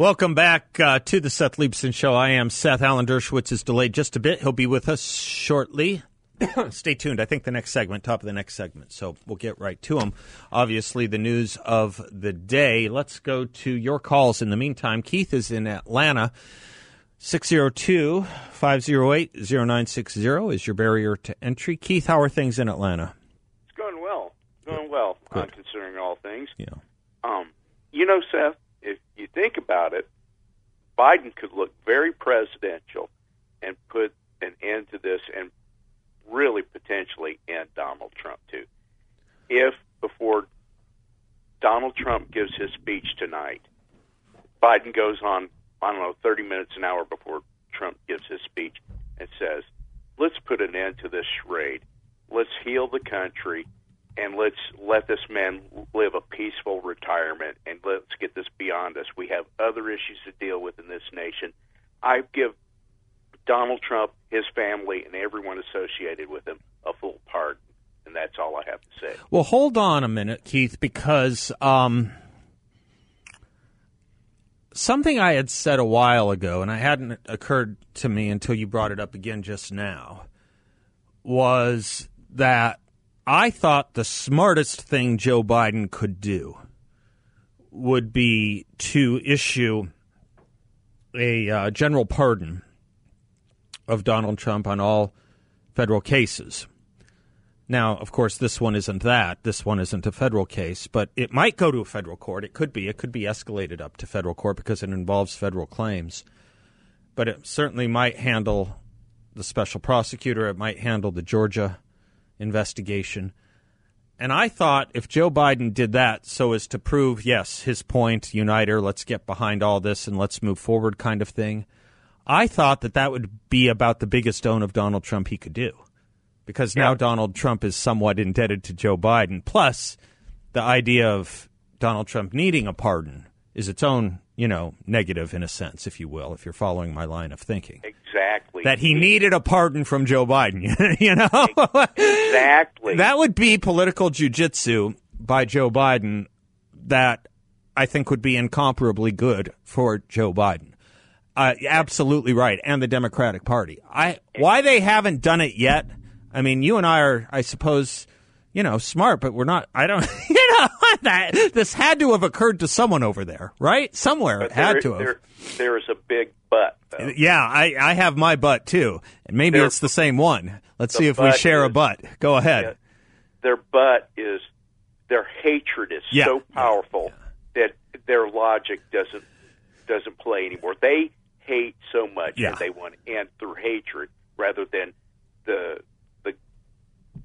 Welcome back uh, to the Seth Leibsohn Show. I am Seth. Alan Dershowitz is delayed just a bit. He'll be with us shortly. Stay tuned. I think the next segment, top of the next segment. So we'll get right to him. Obviously, the news of the day. Let's go to your calls in the meantime. Keith is in Atlanta. 602 508 0960 is your barrier to entry. Keith, how are things in Atlanta? It's going well. Going well, uh, considering all things. Yeah. Um, you know, Seth, you think about it, Biden could look very presidential and put an end to this and really potentially end Donald Trump, too. If before Donald Trump gives his speech tonight, Biden goes on, I don't know, 30 minutes an hour before Trump gives his speech and says, let's put an end to this charade. Let's heal the country and let's let this man live a peaceful retirement and let's get this beyond us. We have other issues to deal with in this nation. I give Donald Trump, his family, and everyone associated with him a full pardon. And that's all I have to say. Well, hold on a minute, Keith, because um, something I had said a while ago, and it hadn't occurred to me until you brought it up again just now, was that I thought the smartest thing Joe Biden could do would be to issue a uh, general pardon of Donald Trump on all federal cases. Now, of course, this one isn't that. This one isn't a federal case, but it might go to a federal court. It could be. It could be escalated up to federal court because it involves federal claims. But it certainly might handle the special prosecutor. It might handle the Georgia investigation. And I thought if Joe Biden did that so as to prove, yes, his point, uniter, let's get behind all this and let's move forward kind of thing, I thought that that would be about the biggest own of Donald Trump he could do. Because now Yeah. Donald Trump is somewhat indebted to Joe Biden. Plus, the idea of Donald Trump needing a pardon is its own, you know, negative in a sense, if you will, if you're following my line of thinking. Exactly. That he needed a pardon from Joe Biden, you know? Exactly. That would be political jujitsu by Joe Biden that I think would be incomparably good for Joe Biden. Uh, absolutely right, and the Democratic Party. I why they haven't done it yet. I mean, you and I are, I suppose, you know, smart, but we're not. I don't. That this had to have occurred to someone over there, right? Somewhere it had there- to have. There, there is a big but, though. Yeah, I, I have my butt too, and maybe There- it's the same one. Let's see if we butt share a butt. Go ahead. Yeah. Their butt is their hatred is Yeah. so powerful that their logic doesn't doesn't play anymore. They hate so much Yeah. that they want to end through hatred rather than the the,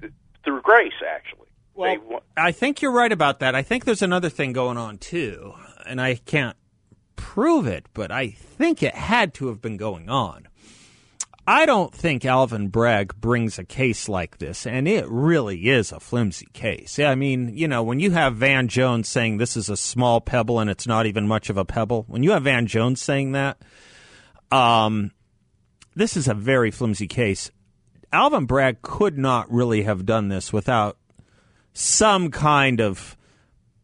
the through grace. Actually, they want, I think you're right about that. I think there's another thing going on too, and I can't prove it, but I think it had to have been going on. I don't think Alvin Bragg brings a case like this, and it really is a flimsy case. I mean, you know, when you have Van Jones saying this is a small pebble and it's not even much of a pebble, when you have Van Jones saying that, um, this is a very flimsy case. Alvin Bragg could not really have done this without some kind of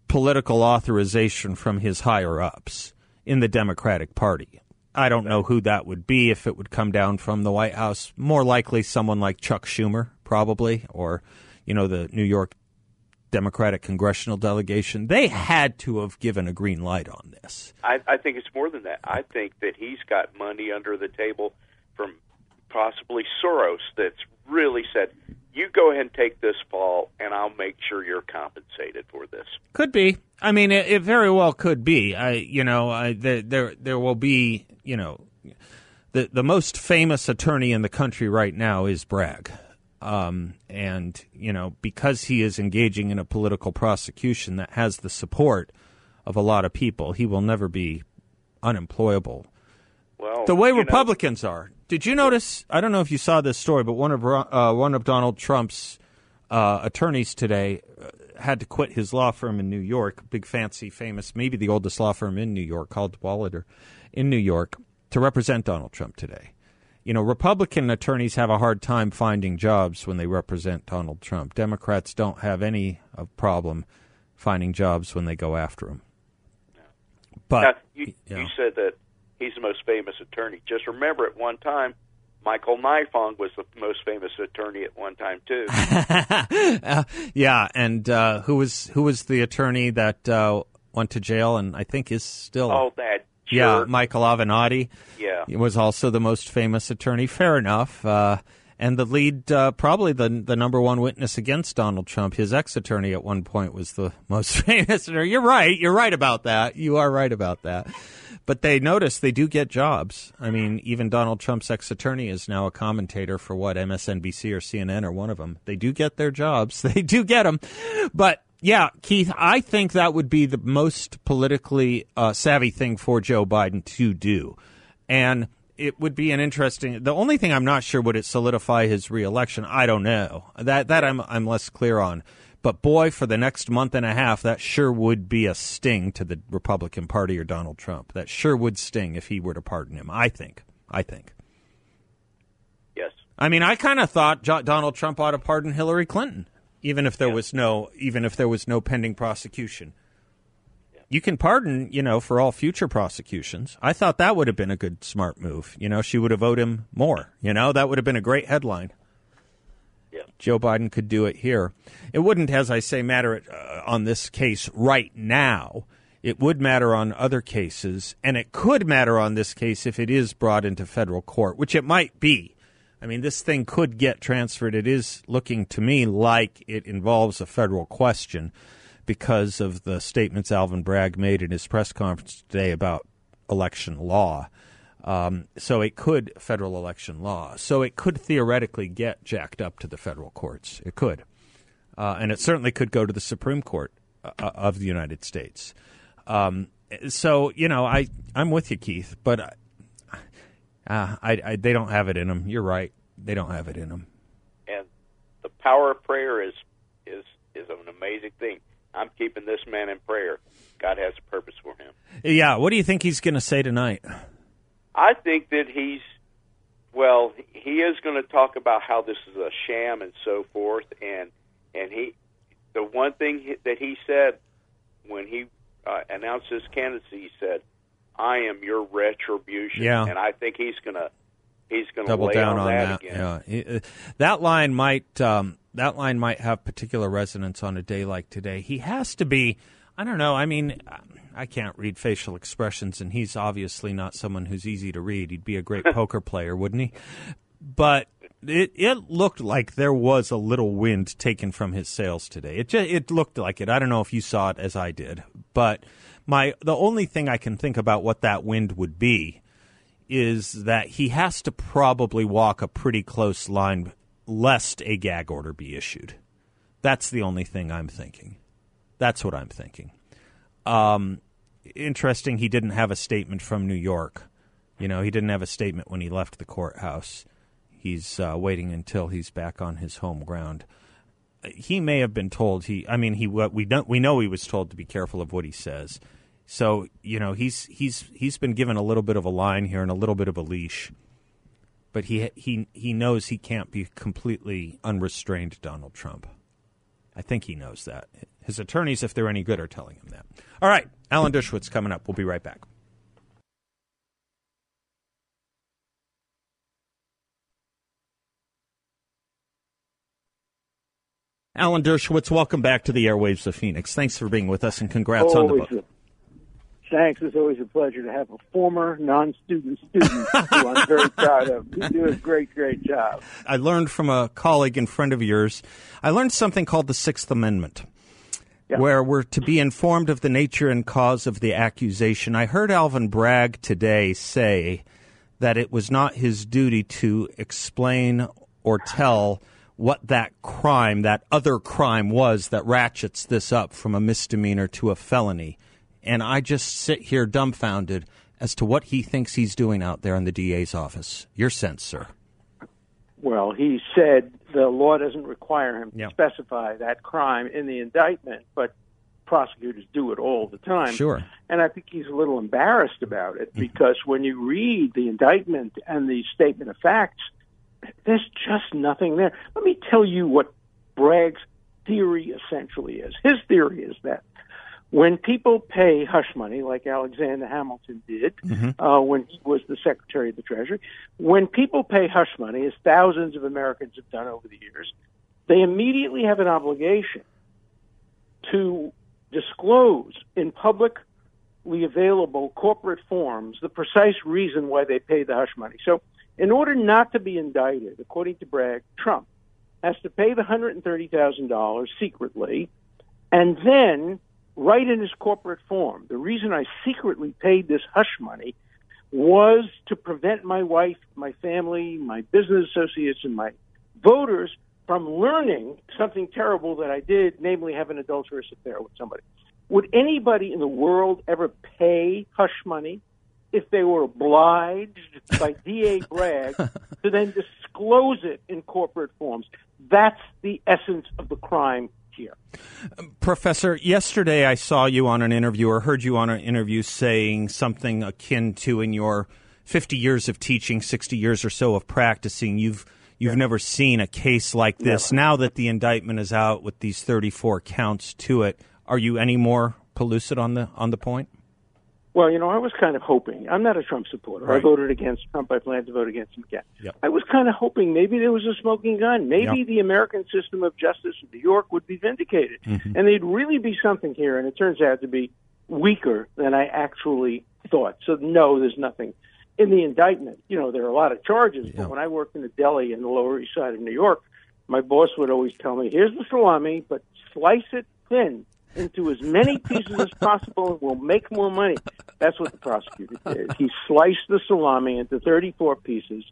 political authorization from his higher ups in the Democratic Party. I don't know who that would be if it would come down from the White House. More likely someone like Chuck Schumer, probably, or, you know, the New York Democratic congressional delegation. They had to have given a green light on this. I, I think it's more than that. I think that he's got money under the table from possibly Soros that's really said, "You go ahead and take this fall, and I'll make sure you're compensated for this." Could be. I mean, it, it very well could be. I, you know, I, there, there, there will be. You know, the the most famous attorney in the country right now is Bragg, um, and you know, because he is engaging in a political prosecution that has the support of a lot of people, he will never be unemployable. Well, The way you know, Republicans are. Did you notice? I don't know if you saw this story, but one of uh, one of Donald Trump's uh, attorneys today uh, had to quit his law firm in New York, big fancy, famous, maybe the oldest law firm in New York, called Cadwalader, in New York, to represent Donald Trump today. You know, Republican attorneys have a hard time finding jobs when they represent Donald Trump. Democrats don't have any uh, problem finding jobs when they go after him. But now, you, yeah. you said that he's the most famous attorney. Just remember, at one time, Michael Nifong was the most famous attorney at one time too. Uh, yeah, and uh, who was who was the attorney that uh, went to jail and I think is still oh, that yeah. Michael Avenatti. yeah. He was also the most famous attorney. Fair enough. Uh, and the lead, uh, probably the the number one witness against Donald Trump, his ex attorney at one point was the most famous. You're right. You're right about that. You are right about that. But they notice they do get jobs. I mean, even Donald Trump's ex attorney is now a commentator for what MSNBC or CNN or one of them. They do get their jobs. They do get them. But yeah, Keith, I think that would be the most politically uh, savvy thing for Joe Biden to do. And it would be an interesting. The only thing I'm not sure would it solidify his reelection. I don't know. That that I'm I'm less clear on. But boy, for the next month and a half, that sure would be a sting to the Republican Party or Donald Trump. That sure would sting if he were to pardon him. I think. I think. Yes. I mean, I kind of thought Donald Trump ought to pardon Hillary Clinton, even if there Yeah. was no, even if there was no pending prosecution. You can pardon, you know, for all future prosecutions. I thought that would have been a good, smart move. You know, she would have owed him more. You know, that would have been a great headline. Joe Biden could do it here. It wouldn't, as I say, matter uh, on this case right now. It would matter on other cases, and it could matter on this case if it is brought into federal court, which it might be. I mean, this thing could get transferred. It is looking to me like it involves a federal question because of the statements Alvin Bragg made in his press conference today about election law. Um, so it could federal election law. So it could theoretically get jacked up to the federal courts. It could, uh, and it certainly could go to the Supreme Court uh, of the United States. Um, so you know, I I'm with you, Keith, but uh, I, I they don't have it in them. You're right. They don't have it in them. And the power of prayer is is is an amazing thing. I'm keeping this man in prayer. God has a purpose for him. Yeah. What do you think he's going to say tonight? I think that he's well, he is going to talk about how this is a sham and so forth and and he the one thing that he said when he uh, announced his candidacy he said, "I am your retribution." Yeah. And I think he's going to he's going to double lay down on, on that, that. again. Yeah, uh, that line might um, that line might have particular resonance on a day like today. He has to be. I don't know. I mean, I can't read facial expressions, and he's obviously not someone who's easy to read. He'd be a great poker player, wouldn't he? But it it looked like there was a little wind taken from his sails today. It just, it looked like it. I don't know if you saw it as I did, but my the only thing I can think about what that wind would be is that he has to probably walk a pretty close line lest a gag order be issued. That's the only thing I'm thinking. That's what I'm thinking. Um, interesting, he didn't have a statement from New York. You know, he didn't have a statement when he left the courthouse. He's uh, waiting until he's back on his home ground. He may have been told he. I mean, he we don't we know he was told to be careful of what he says. So you know he's he's he's been given a little bit of a line here and a little bit of a leash, but he he he knows he can't be completely unrestrained. Donald Trump, I think he knows that. His attorneys, if they're any good, are telling him that. All right, Alan Dershowitz coming up. We'll be right back. Alan Dershowitz, welcome back to the airwaves of Phoenix. Thanks for being with us, and congrats on the book. a- thanks. It's always a pleasure to have a former non-student student who I'm very proud of. You do a great, great job. I learned from a colleague and friend of yours. I learned something called the Sixth Amendment, Yeah. where we're to be informed of the nature and cause of the accusation. I heard Alvin Bragg today say that it was not his duty to explain or tell what that crime, that other crime was that ratchets this up from a misdemeanor to a felony. And I just sit here dumbfounded as to what he thinks he's doing out there in the DA's office. Your sense, sir? Well, he said the law doesn't require him Yeah. to specify that crime in the indictment, but prosecutors do it all the time. Sure. And I think he's a little embarrassed about it because when you read the indictment and the statement of facts, there's just nothing there. Let me tell you what Bragg's theory essentially is. His theory is that when people pay hush money, like Alexander Hamilton did uh, when he was the Secretary of the Treasury, when people pay hush money, as thousands of Americans have done over the years, they immediately have an obligation to disclose in publicly available corporate forms the precise reason why they paid the hush money. So, in order not to be indicted, according to Bragg, Trump has to pay the $130,000 secretly and then write in his corporate form the reason I secretly paid this hush money was to prevent my wife, my family, my business associates, and my voters from learning something terrible that I did, namely have an adulterous affair with somebody. Would anybody in the world ever pay hush money if they were obliged by DA Bragg to then disclose it in corporate forms? That's the essence of the crime here. Professor, yesterday I saw you on an interview or heard you on an interview saying something akin to in your 50 years of teaching, 60 years or so of practicing, you've you've never seen a case like this. Now that the indictment is out with these 34 counts to it, are you any more pellucid on the on the point? Well, you know, I was kind of hoping. I'm not a Trump supporter. I voted against Trump. I plan to vote against him again. Yep. I was kind of hoping maybe there was a smoking gun. Maybe Yep. the American system of justice in New York would be vindicated. Mm-hmm. And there'd really be something here. And it turns out to be weaker than I actually thought. So, no, there's nothing. In the indictment, you know, there are a lot of charges. Yeah. But when I worked in a deli in the Lower East Side of New York, my boss would always tell me, here's the salami, but slice it thin into as many pieces as possible and we'll make more money. That's what the prosecutor did. He sliced the salami into 34 pieces.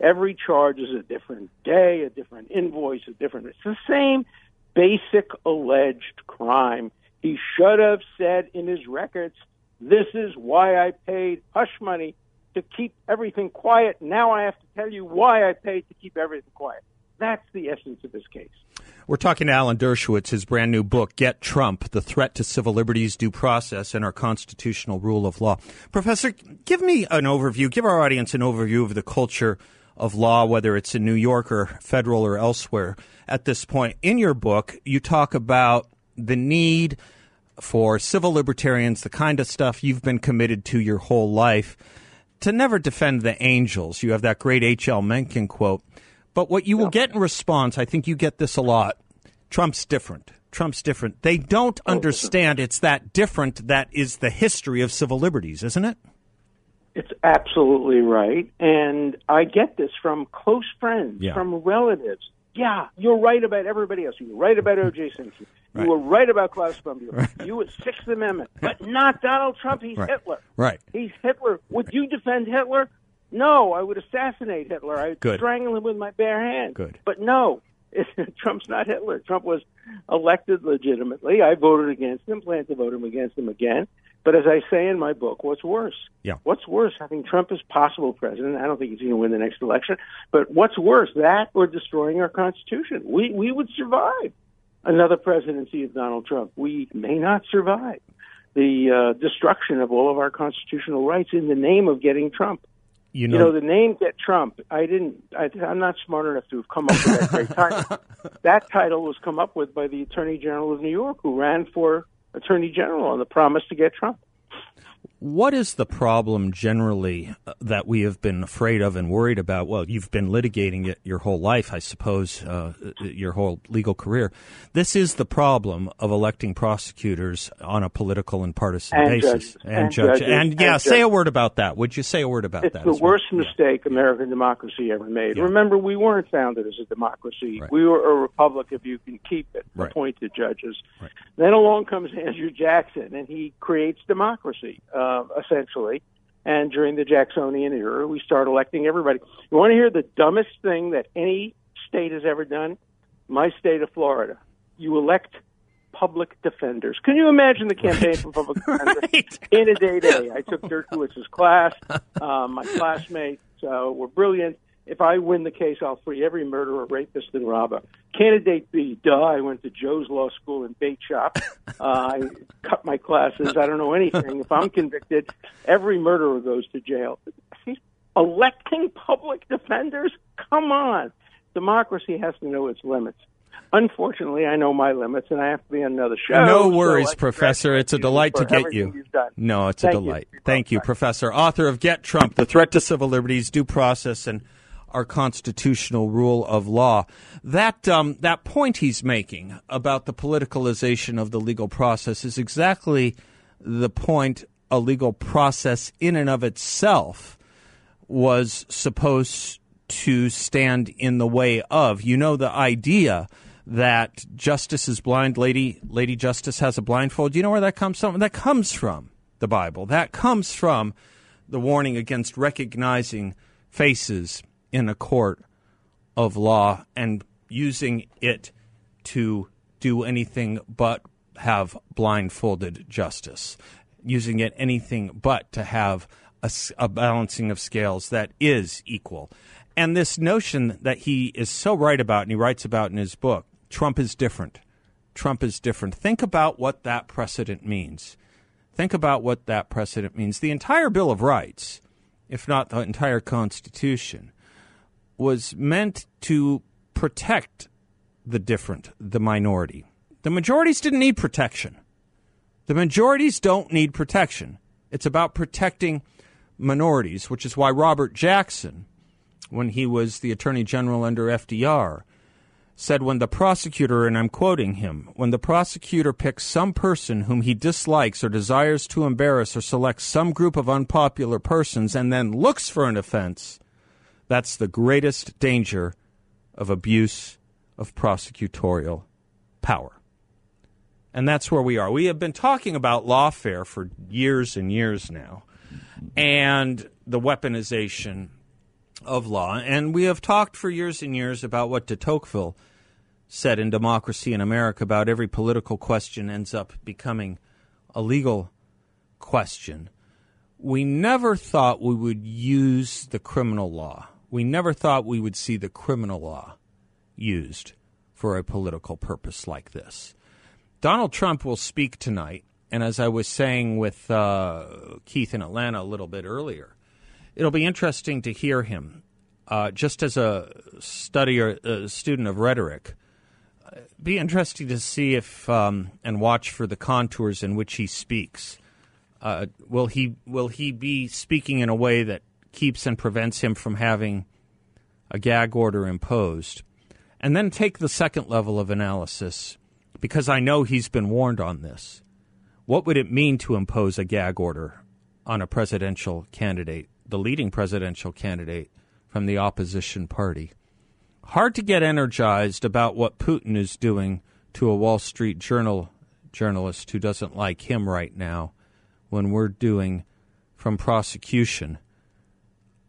Every charge is a different day, a different invoice, a different. It's the same basic alleged crime. He should have said in his records, this is why I paid hush money to keep everything quiet. Now I have to tell you why I paid to keep everything quiet. That's the essence of this case. We're talking to Alan Dershowitz, his brand new book, Get Trump The Threat to Civil Liberties, Due Process, and Our Constitutional Rule of Law. Professor, give me an overview, give our audience an overview of the culture of law, whether it's in New York or federal or elsewhere at this point. In your book, you talk about the need for civil libertarians, the kind of stuff you've been committed to your whole life, to never defend the angels. You have that great H.L. Mencken quote. But what you will get in response, I think you get this a lot. Trump's different. Trump's different. They don't oh, understand it's that different that is the history of civil liberties, isn't it? It's absolutely right. And I get this from close friends, Yeah. from relatives. Yeah, you're right about everybody else. You're right about O.J. Simpson. Right. You were right about Claus von Bülow. You were Sixth Amendment, but not Donald Trump. He's Right. Hitler. Right. He's Hitler. Would you defend Hitler? No, I would assassinate Hitler. I'd Good. strangle him with my bare hands. Good. But no, Trump's not Hitler. Trump was elected legitimately. I voted against him, plan to vote him against him again. But as I say in my book, what's worse? Yeah. What's worse, having Trump as possible president? I don't think he's going to win the next election. But what's worse, that or destroying our Constitution? We we would survive another presidency of Donald Trump. We may not survive the uh, destruction of all of our constitutional rights in the name of getting Trump. You You know, the name Get Trump, I didn't, I, I'm not smart enough to have come up with that great title. that title was come up with by the Attorney General of New York, who ran for Attorney General on the promise to get Trump. What is the problem generally uh, that we have been afraid of and worried about? Well, you've been litigating it your whole life, I suppose, uh, your whole legal career. This is the problem of electing prosecutors on a political and partisan And basis. judges. And, And judges. judges. And yeah, And say a word about that. Would you say a word about It's that? the as well? worst Yeah. mistake American democracy ever made. Yeah. Remember, we weren't founded as a democracy. Right. We were a republic if you can keep it, Right. appointed judges. Right. Then along comes Andrew Jackson, and he creates democracy, uh, essentially. And during the Jacksonian era, we start electing everybody. You want to hear the dumbest thing that any state has ever done? My state of Florida. You elect public defenders. Can you imagine the campaign for public defenders Right. in a day day? I took Dershowitz's class. Um, my classmates uh, were brilliant. If I win the case, I'll free every murderer, rapist, and robber. Candidate B, duh, I went to Joe's Law School in Bait Shop. Uh, I cut my classes. I don't know anything. If I'm convicted, every murderer goes to jail. Electing public defenders? Come on. Democracy has to know its limits. Unfortunately, I know my limits, and I have to be on another show. No worries, I Professor. It's a delight to get you. No, it's a Thank you. delight. Thank you, Professor. Author of Get Trump, The Threat to Civil Liberties, Due Process, and Our Constitutional Rule of Law. That, um, that point he's making about the politicalization of the legal process is exactly the point a legal process in and of itself was supposed to stand in the way of. You know, the idea that justice is blind, lady, lady justice has a blindfold. You know where that comes from? That comes from the Bible. That comes from the warning against recognizing faces in a court of law and using it to do anything but have blindfolded justice, using it anything but to have a balancing of scales that is equal. And this notion that he is so right about, and he writes about in his book, Trump is different. Trump is different. Think about what that precedent means. Think about what that precedent means. The entire Bill of Rights, if not the entire Constitution, was meant to protect the different, the minority. The majorities didn't need protection. The majorities don't need protection. It's about protecting minorities, which is why Robert Jackson, when he was the Attorney General under FDR, said when the prosecutor, and I'm quoting him, when the prosecutor picks some person whom he dislikes or desires to embarrass or selects some group of unpopular persons and then looks for an offense, that's the greatest danger of abuse of prosecutorial power. And that's where we are. We have been talking about lawfare for years and years now, and the weaponization of law. And we have talked for years and years about what de Tocqueville said in Democracy in America about every political question ends up becoming a legal question. We never thought we would use the criminal law. We never thought we would see the criminal law used for a political purpose like this. Donald Trump will speak tonight, and as I was saying with uh, Keith in Atlanta a little bit earlier, it'll be interesting to hear him. Uh, just as a study or a student of rhetoric, uh, be interesting to see if um, and watch for the contours in which he speaks. Uh, will he will he be speaking in a way that keeps and prevents him from having a gag order imposed? And then take the second level of analysis, because I know he's been warned on this. What would it mean to impose a gag order on a presidential candidate, the leading presidential candidate from the opposition party? Hard to get energized about what Putin is doing to a Wall Street Journal journalist who doesn't like him right now when we're doing from prosecution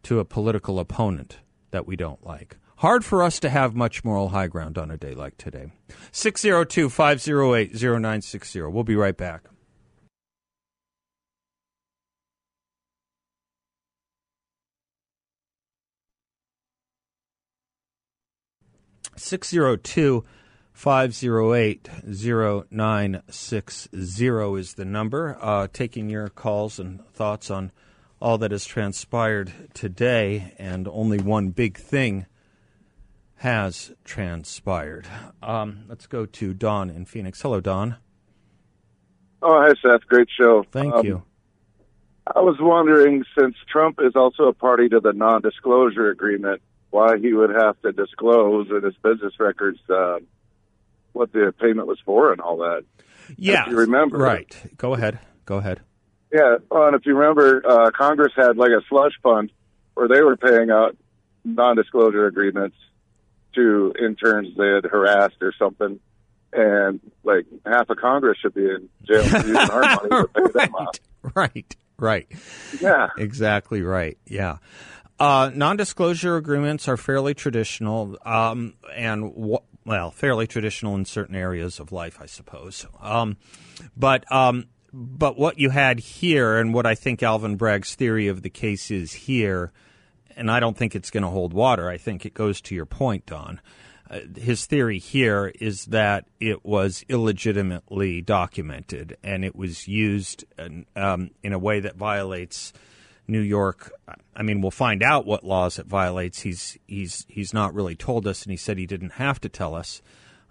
to a political opponent that we don't like. Hard for us to have much moral high ground on a day like today. 602 508 0960. We'll be right back. Six zero two five zero eight zero nine six zero is the number. Uh, taking your calls and thoughts on all that has transpired today, and only one big thing has transpired. Um, let's go to Don in Phoenix. Hello, Don. Oh, hi, Seth. Great show. Thank Um, you. I was wondering, since Trump is also a party to the non-disclosure agreement, why he would have to disclose in his business records uh, what the payment was for and all that. Yeah, you remember. Right. Go ahead. Go ahead. Yeah, well, and if you remember, uh, Congress had like a slush fund where they were paying out non-disclosure agreements to interns they had harassed or something, and like half of Congress should be in jail for using our money to pay them off. right. Right. Yeah. Exactly right. Yeah. Uh, non-disclosure agreements are fairly traditional, um, and wh- well, fairly traditional in certain areas of life, I suppose. Um, but um, but what you had here, and what I think Alvin Bragg's theory of the case is here, and I don't think it's going to hold water. I think it goes to your point, Don. Uh, his theory here is that it was illegitimately documented and it was used in, um, in a way that violates New York. I mean, we'll find out what laws it violates. He's he's he's not really told us, and he said he didn't have to tell us.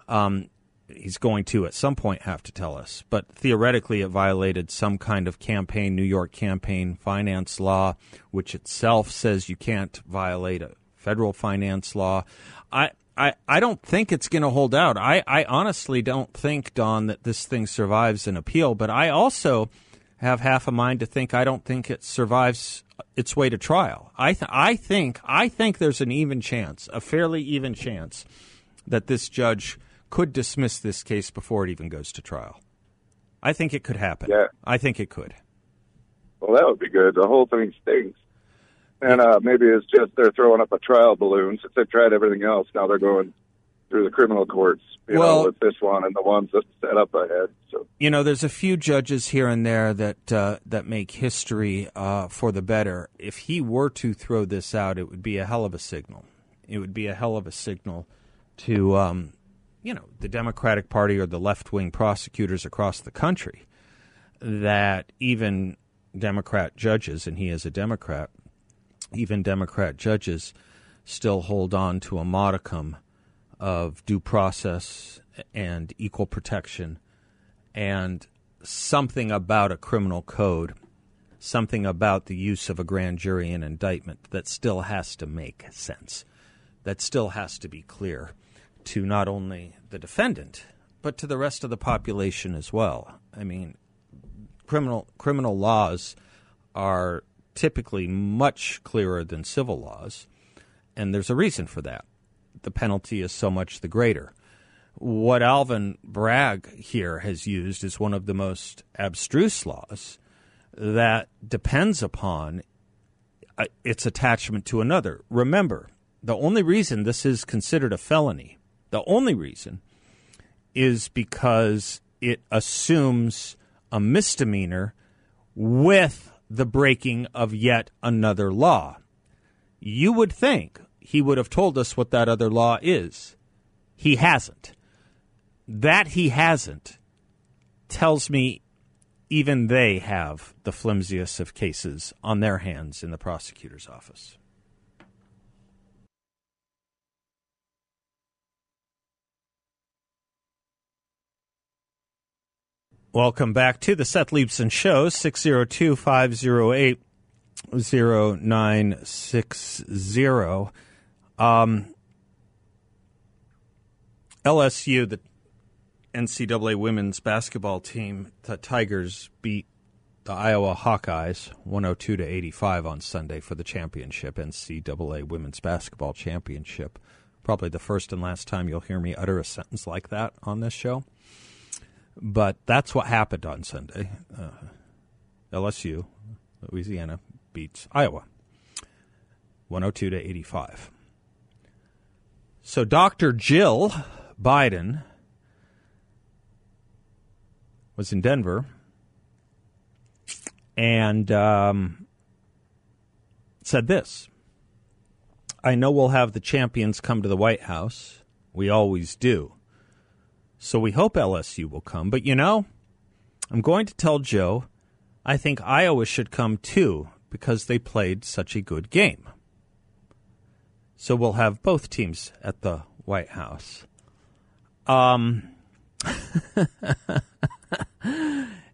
Um, he's going to at some point have to tell us. But theoretically, it violated some kind of campaign, New York campaign finance law, which itself says you can't violate a federal finance law. I. I, I don't think it's going to hold out. I, I honestly don't think, Don, that this thing survives an appeal. But I also have half a mind to think I don't think it survives its way to trial. I th- I think I think there's an even chance, a fairly even chance, that this judge could dismiss this case before it even goes to trial. I think it could happen. Yeah. I think it could. Well, that would be good. The whole thing stinks. And uh, maybe it's just they're throwing up a trial balloon since they've tried everything else. Now they're going through the criminal courts, you Well- know, with this one and the ones that set up ahead. So You know, there's a few judges here and there that uh, that make history uh, for the better. If he were to throw this out, it would be a hell of a signal. It would be a hell of a signal to, um, you know, the Democratic Party or the left wing prosecutors across the country that even Democrat judges, and he is a Democrat, even Democrat judges still hold on to a modicum of due process and equal protection and something about a criminal code, something about the use of a grand jury in indictment that still has to make sense, that still has to be clear to not only the defendant, but to the rest of the population as well. I mean, criminal criminal laws are typically much clearer than civil laws, and there's a reason for that. The penalty is so much the greater. What Alvin Bragg here has used is one of the most abstruse laws that depends upon uh, its attachment to another. Remember, the only reason this is considered a felony, the only reason, is because it assumes a misdemeanor with the breaking of yet another law. You would think he would have told us what that other law is. He hasn't. That he hasn't tells me even they have the flimsiest of cases on their hands in the prosecutor's office. Welcome back to the Seth Leibsohn Show, 602 508 0960. Um, LSU, the NCAA women's basketball team, the Tigers beat the Iowa Hawkeyes 102 to 85 on Sunday for the championship, NCAA women's basketball championship. Probably the first and last time you'll hear me utter a sentence like that on this show. But that's what happened on Sunday. Uh, LSU, Louisiana, beats Iowa 102 to 85. So Dr. Jill Biden was in Denver and um, said this I know we'll have the champions come to the White House. We always do. So we hope LSU will come. But you know, I'm going to tell Joe I think Iowa should come too because they played such a good game. So we'll have both teams at the White House. Um,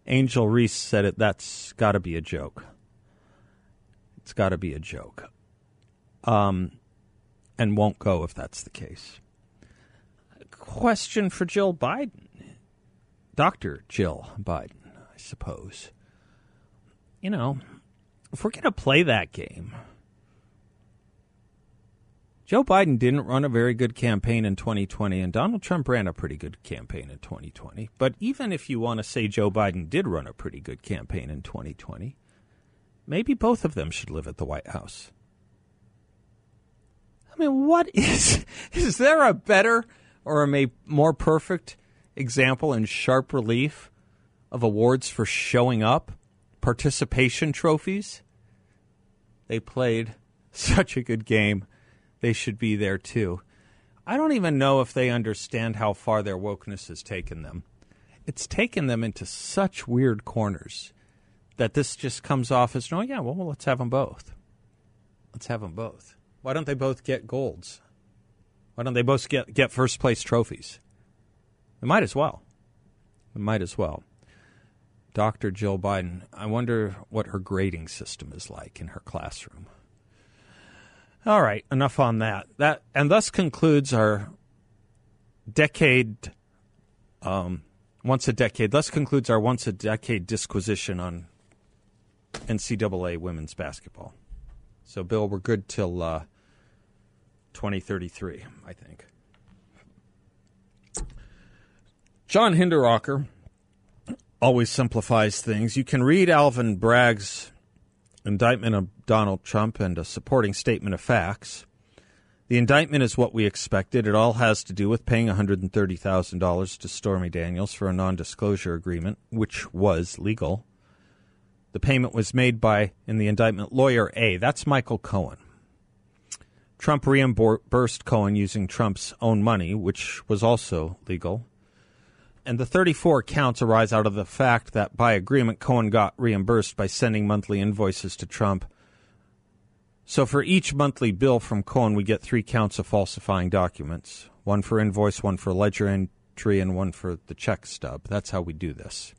Angel Reese said it. That's got to be a joke. It's got to be a joke. Um, and won't go if that's the case. Question for Jill Biden, Doctor Jill Biden, I suppose. You know, if we're going to play that game, Joe Biden didn't run a very good campaign in 2020, and Donald Trump ran a pretty good campaign in 2020. But even if you want to say Joe Biden did run a pretty good campaign in 2020, maybe both of them should live at the White House. I mean, what is is there a better or a more perfect example in sharp relief of awards for showing up, participation trophies. They played such a good game. They should be there too. I don't even know if they understand how far their wokeness has taken them. It's taken them into such weird corners that this just comes off as, oh, yeah, well, let's have them both. Let's have them both. Why don't they both get golds? Why don't they both get, get first place trophies? They might as well. They might as well. Dr. Jill Biden, I wonder what her grading system is like in her classroom. All right, enough on that. That and thus concludes our decade um, once a decade. Thus concludes our once a decade disquisition on NCAA women's basketball. So, Bill, we're good till uh, 2033, I think. John Hinderaker always simplifies things. You can read Alvin Bragg's indictment of Donald Trump and a supporting statement of facts. The indictment is what we expected. It all has to do with paying $130,000 to Stormy Daniels for a non disclosure agreement, which was legal. The payment was made by, in the indictment, lawyer A. That's Michael Cohen. Trump reimbursed Cohen using Trump's own money, which was also legal. And the 34 counts arise out of the fact that by agreement, Cohen got reimbursed by sending monthly invoices to Trump so for each monthly bill from Cohen, we get three counts of falsifying documents one for invoice, one for ledger entry, and one for the check stub. That's how we do this.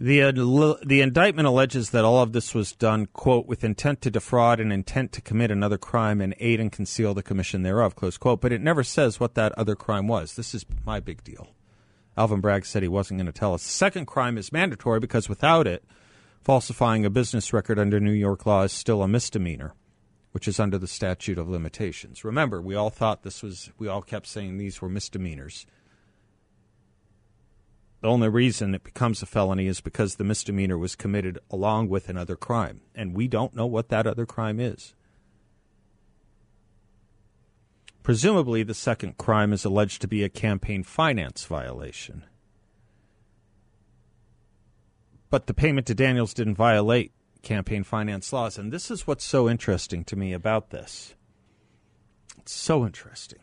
The, uh, the indictment alleges that all of this was done, quote, with intent to defraud and intent to commit another crime and aid and conceal the commission thereof, close quote. But it never says what that other crime was. This is my big deal. Alvin Bragg said he wasn't going to tell us. The second crime is mandatory because without it, falsifying a business record under New York law is still a misdemeanor, which is under the statute of limitations. Remember, we all thought this was, we all kept saying these were misdemeanors. The only reason it becomes a felony is because the misdemeanor was committed along with another crime, and we don't know what that other crime is. Presumably, the second crime is alleged to be a campaign finance violation. But the payment to Daniels didn't violate campaign finance laws. And this is what's so interesting to me about this. It's so interesting.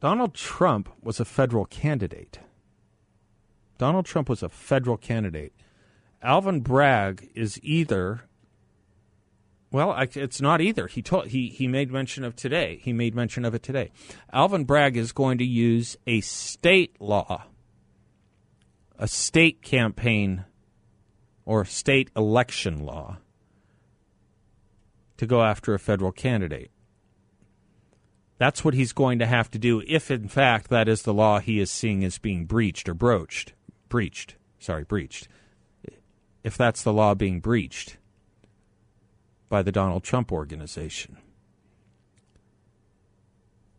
Donald Trump was a federal candidate. Donald Trump was a federal candidate. Alvin Bragg is either well, it's not either. He told he he made mention of today. He made mention of it today. Alvin Bragg is going to use a state law a state campaign or state election law to go after a federal candidate. That's what he's going to have to do if, in fact, that is the law he is seeing as being breached or broached. Breached. Sorry, breached. If that's the law being breached by the Donald Trump organization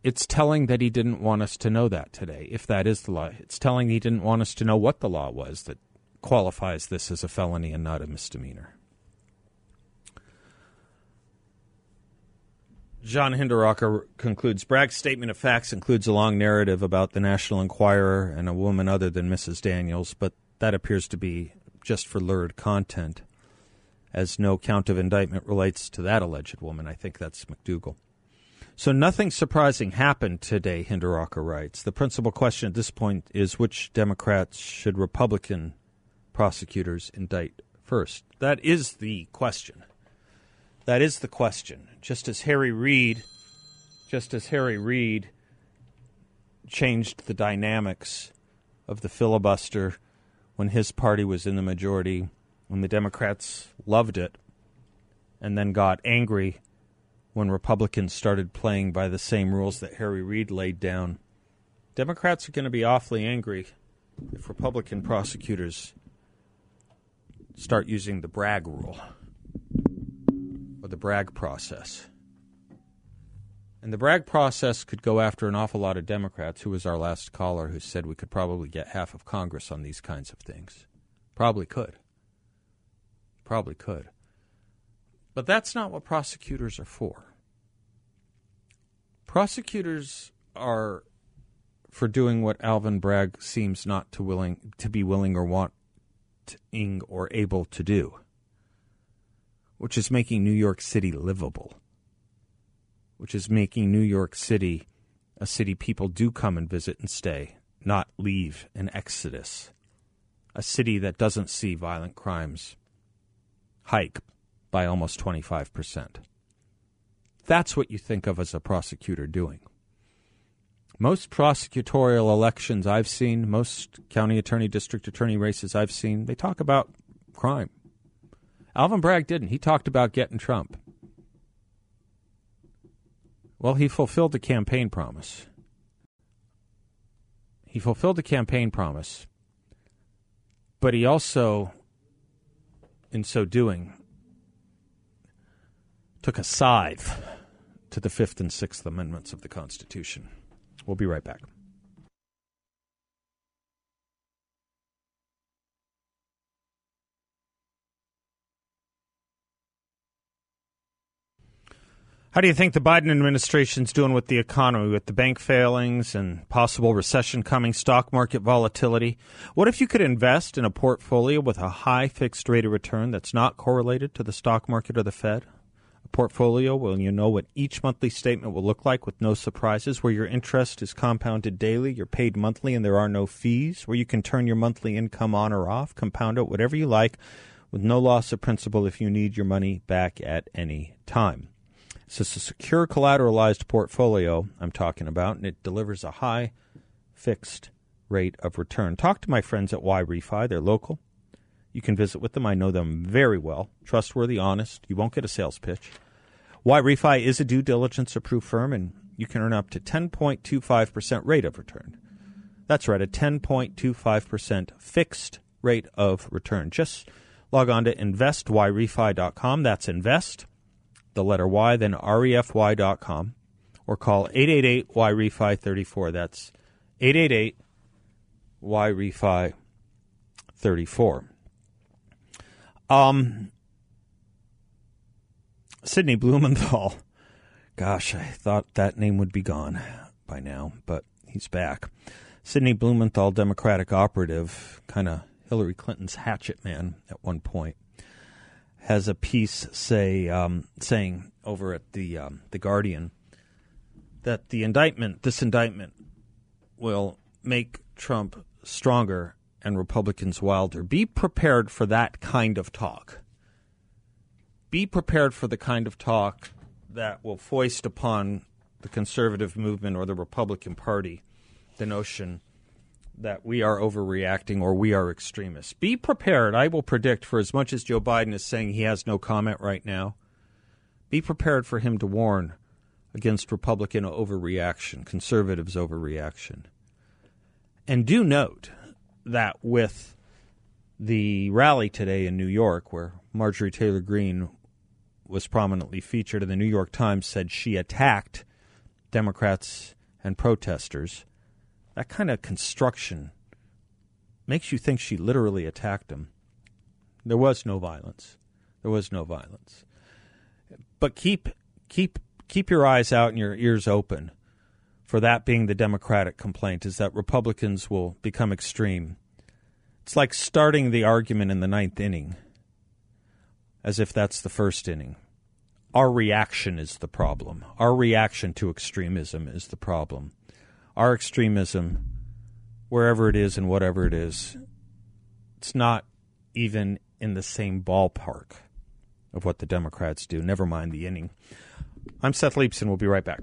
it's telling that he didn't want us to know that today, if that is the law. It's telling he didn't want us to know what the law was that qualifies this as a felony and not a misdemeanor. John Hinderaker concludes Bragg's statement of facts includes a long narrative about the National Enquirer and a woman other than Mrs. Daniels, but that appears to be just for lurid content, as no count of indictment relates to that alleged woman. I think that's McDougal. So nothing surprising happened today, Hinderaker writes. The principal question at this point is which Democrats should Republican prosecutors indict first? That is the question. That is the question. Just as Harry Reid, just as Harry Reid changed the dynamics of the filibuster when his party was in the majority, when the Democrats loved it and then got angry when Republicans started playing by the same rules that Harry Reid laid down. Democrats are going to be awfully angry if Republican prosecutors start using the Bragg rule or the Bragg process. And the Bragg process could go after an awful lot of Democrats, who was our last caller, who said we could probably get half of Congress on these kinds of things. Probably could. Probably could. But that's not what prosecutors are for prosecutors are for doing what Alvin Bragg seems not to willing to be willing or wanting or able to do, which is making New York City livable, which is making New York City a city people do come and visit and stay, not leave an exodus, a city that doesn't see violent crimes hike by almost 25%. That's what you think of as a prosecutor doing. Most prosecutorial elections I've seen, most county attorney, district attorney races I've seen, they talk about crime. Alvin Bragg didn't. He talked about getting Trump. Well, he fulfilled the campaign promise. He fulfilled the campaign promise, but he also, in so doing, took a scythe to the Fifth and Sixth Amendments of the Constitution. We'll be right back. How do you think the Biden administration's doing with the economy, with the bank failings and possible recession coming, stock market volatility? What if you could invest in a portfolio with a high fixed rate of return that's not correlated to the stock market or the Fed? A portfolio where you know what each monthly statement will look like with no surprises, where your interest is compounded daily, you're paid monthly, and there are no fees, where you can turn your monthly income on or off, compound it, whatever you like, with no loss of principal if you need your money back at any time. So it's a secure collateralized portfolio I'm talking about, and it delivers a high fixed rate of return. Talk to my friends at YRefy. They're local. You can visit with them. I know them very well. Trustworthy, honest. You won't get a sales pitch. YRefy is a due diligence approved firm, and you can earn up to 10.25% rate of return. That's right, a 10.25% fixed rate of return. Just log on to investYrefy.com. That's invest, the letter Y, then refy.com, or call 888 YRefy 34. That's 888 YRefy 34. Um, Sidney Blumenthal. Gosh, I thought that name would be gone by now, but he's back. Sidney Blumenthal, Democratic operative, kind of Hillary Clinton's hatchet man at one point, has a piece say um, saying over at the um, the Guardian that the indictment, this indictment, will make Trump stronger and Republicans wilder. Be prepared for that kind of talk. Be prepared for the kind of talk that will foist upon the conservative movement or the Republican Party the notion that we are overreacting or we are extremists. Be prepared. I will predict for as much as Joe Biden is saying he has no comment right now, be prepared for him to warn against Republican overreaction, conservatives' overreaction. And do note that with the rally today in New York, where Marjorie Taylor Greene was prominently featured, and the New York Times said she attacked Democrats and protesters. That kind of construction makes you think she literally attacked him. There was no violence. There was no violence. But keep keep keep your eyes out and your ears open for that being the Democratic complaint is that Republicans will become extreme. It's like starting the argument in the ninth inning as if that's the first inning. Our reaction is the problem. Our reaction to extremism is the problem. Our extremism, wherever it is and whatever it is, it's not even in the same ballpark of what the Democrats do, never mind the inning. I'm Seth Leibsohn. We'll be right back.